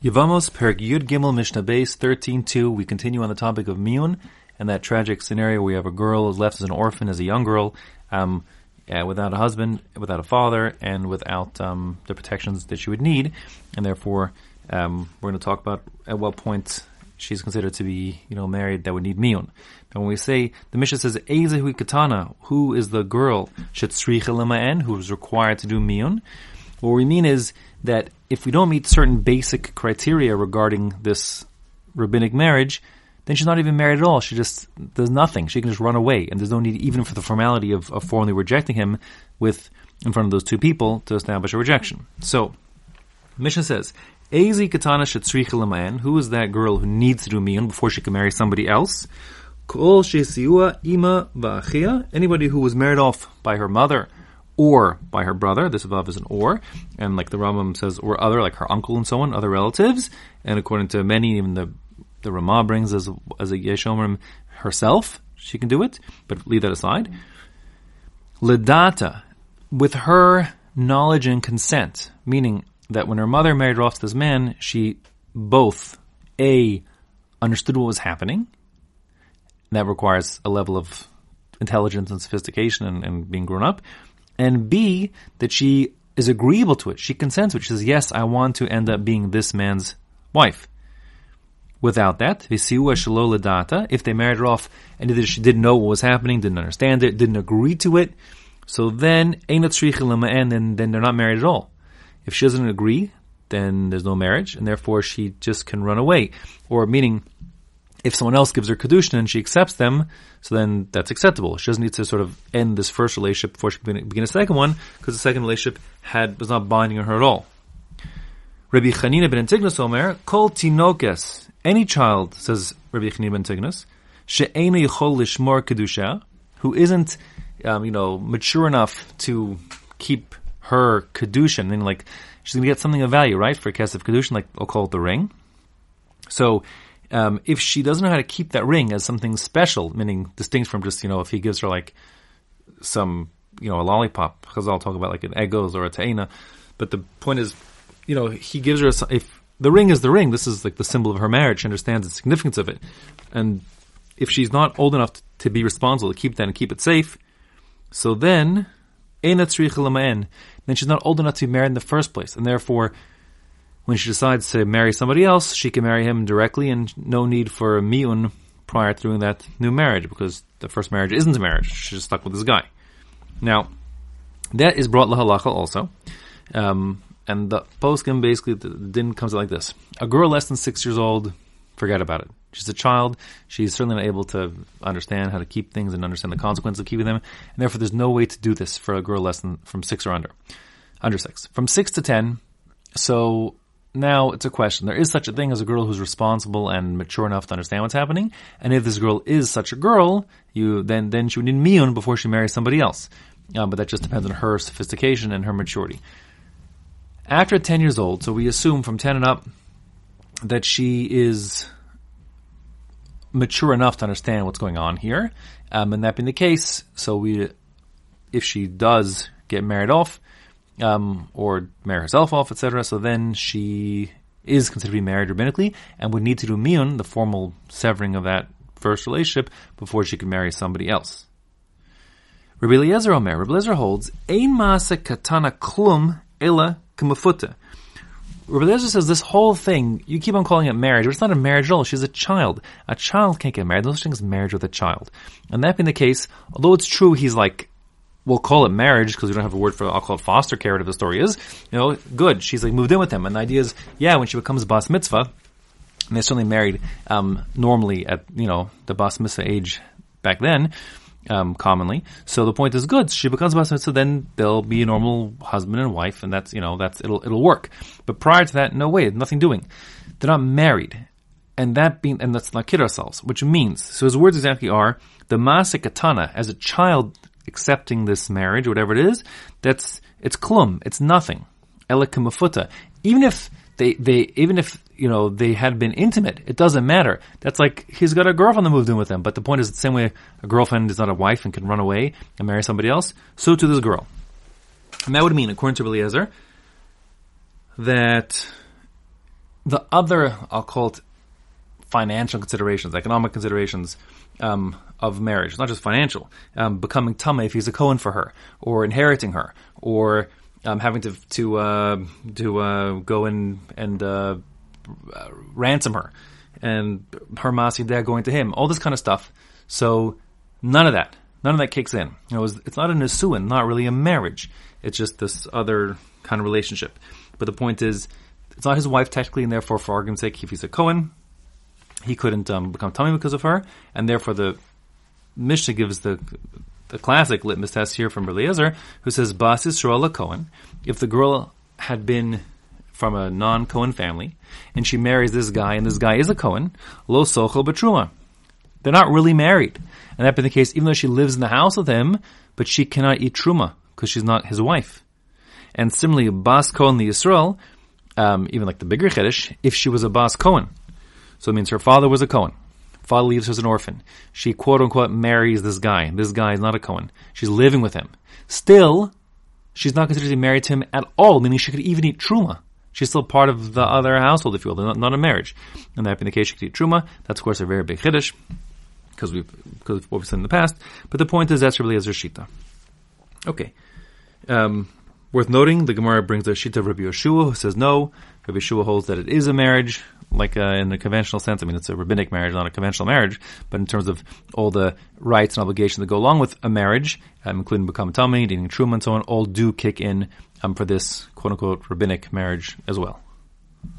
Yevamos Perik Yud Gimel Mishnah Beis 13.2. We continue on the topic of Miyun and that tragic scenario where we have a girl who's left as an orphan, as a young girl, um, uh, without a husband, without a father, and without um, the protections that she would need. And therefore, um, we're going to talk about at what point she's considered to be, you know, married that would need Miyun. Now when we say, the Mishnah says, Ezehui Katana, who is the girl, Shetzricha who is required to do Miyun? What we mean is that if we don't meet certain basic criteria regarding this rabbinic marriage, then she's not even married at all. She just does nothing. She can just run away, and there's no need even for the formality of, of formally rejecting him with in front of those two people to establish a rejection. So, Mishnah says, Ezi katana shetzricha Who is that girl who needs to do miyun before she can marry somebody else? Kol ima Anybody who was married off by her mother or by her brother. This above is an or, and like the Rambam says, or other, like her uncle and so on, other relatives. And according to many, even the the Ramah brings as as a Yeshomrim herself, she can do it. But leave that aside. Ledata, with her knowledge and consent, meaning that when her mother married off this man, she both a understood what was happening. that requires a level of intelligence and sophistication and, and being grown up and B, that she is agreeable to it. She consents it. She says, yes, I want to end up being this man's wife. Without that, if they married her off and either she didn't know what was happening, didn't understand it, didn't agree to it, so then, and then they're not married at all. If she doesn't agree, then there's no marriage, and therefore she just can run away. Or meaning, if someone else gives her kedushin and she accepts them, so then that's acceptable. She doesn't need to sort of end this first relationship before she can begin a second one, because the second relationship had was not binding on her at all. Rabbi Chanina ben Antigonus Omer, Kol Tinokes, any child, says Rabbi Chanina ben Antigonus, She'ena Yichol Lishmor Kedusha, who isn't, um, you know, mature enough to keep her kedushin, meaning like she's going to get something of value, right, for a kesef kedushin, like I'll call it the ring. So um, if she doesn't know how to keep that ring as something special, meaning distinct from just, you know, if he gives her like some, you know, a lollipop, because I'll talk about like an egos or a taina. But the point is, you know, he gives her a, if the ring is the ring, this is like the symbol of her marriage. She understands the significance of it. And if she's not old enough to, to be responsible to keep that and keep it safe, so then, then she's not old enough to be married in the first place. And therefore, when she decides to marry somebody else, she can marry him directly and no need for a miyun prior to doing that new marriage because the first marriage isn't a marriage. She's stuck with this guy. Now, that is brought lahalacha also. Um, and the poskim basically the din comes out like this: a girl less than six years old, forget about it. She's a child. She's certainly not able to understand how to keep things and understand the consequences of keeping them. And therefore, there's no way to do this for a girl less than from six or under, under six. From six to ten, so now it's a question. There is such a thing as a girl who's responsible and mature enough to understand what's happening. And if this girl is such a girl, you then then she would need miyun before she marries somebody else. Uh, but that just depends on her sophistication and her maturity. After 10 years old, so we assume from 10 and up that she is mature enough to understand what's going on here. Um, and that being the case, so we, if she does get married off, um, or marry herself off, etc. So then she is considered to be married rabbinically and would need to do miyun, the formal severing of that first relationship, before she could marry somebody else. Rabbi Eliezer Omer, Rabbi Eliezer holds, Ein maase katana klum ela kamafuta. Rabbi Eliezer says this whole thing, you keep on calling it marriage, but it's not a marriage at all. She's a child. A child can't get married. Those things marriage with a child. And that being the case, although it's true he's like we'll call it marriage because we don't have a word for I'll call it foster care whatever the story is. You know, good. She's like moved in with him, and the idea is, yeah, when she becomes bas mitzvah, and they're certainly married um, normally at you know the bas mitzvah age back then. Um, commonly, so the point is good. She becomes bas mitzvah, then they'll be a normal husband and wife, and that's you know that's it'll it'll work. But prior to that, no way, nothing doing. They're not married, and that being and let's not kid ourselves. Which means, so his words exactly are the masikatana as a child accepting this marriage, whatever it is, that's it's klum, it's nothing. Elikamufuta. Even if they, they even if you know they had been intimate, it doesn't matter. That's like he's got a girlfriend that moved in with him. But the point is, the same way a girlfriend is not a wife and can run away and marry somebody else, so to this girl. And that would mean, according to Eliezer, that the other, it financial considerations, economic considerations um, of marriage, not just financial, um, becoming tama if he's a Cohen for her, or inheriting her, or um, having to to uh, to uh, go in and uh, ransom her, and her masi dad going to him, all this kind of stuff. So none of that, none of that kicks in. Know, it's, it's not a nisuin, not really a marriage. It's just this other kind of relationship. But the point is, it's not his wife technically, and therefore, for argument's sake, if he's a Cohen, he couldn't um, become tummy because of her, and therefore the Mishnah gives the the classic litmus test here from Eliezer, who says Bas Yisrael a Cohen. If the girl had been from a non Cohen family, and she marries this guy, and this guy is a Cohen, lo sochel betruma. They're not really married, and that being the case, even though she lives in the house with him, but she cannot eat truma because she's not his wife. And similarly, Bas Cohen the Yisrael, um, even like the bigger Chiddush, if she was a Bas Cohen, so it means her father was a Cohen. Father leaves her as an orphan. She quote unquote marries this guy. This guy is not a Cohen. She's living with him. Still, she's not considered to be married to him at all, meaning she could even eat truma. She's still part of the other household, if you will, not, not a marriage. And that being the case, she could eat truma. That's of course a very big chiddush because we've because of what we've said in the past. But the point is that's really as shita. Okay. Um, worth noting, the Gemara brings the shita of Rabbi Yehoshua, who says no. Rabbi Yehoshua holds that it is a marriage like uh, in the conventional sense. I mean, it's a rabbinic marriage, not a conventional marriage, but in terms of all the rights and obligations that go along with a marriage, um, including become tummy, eating truma, and so on, all do kick in um, for this quote unquote rabbinic marriage as well.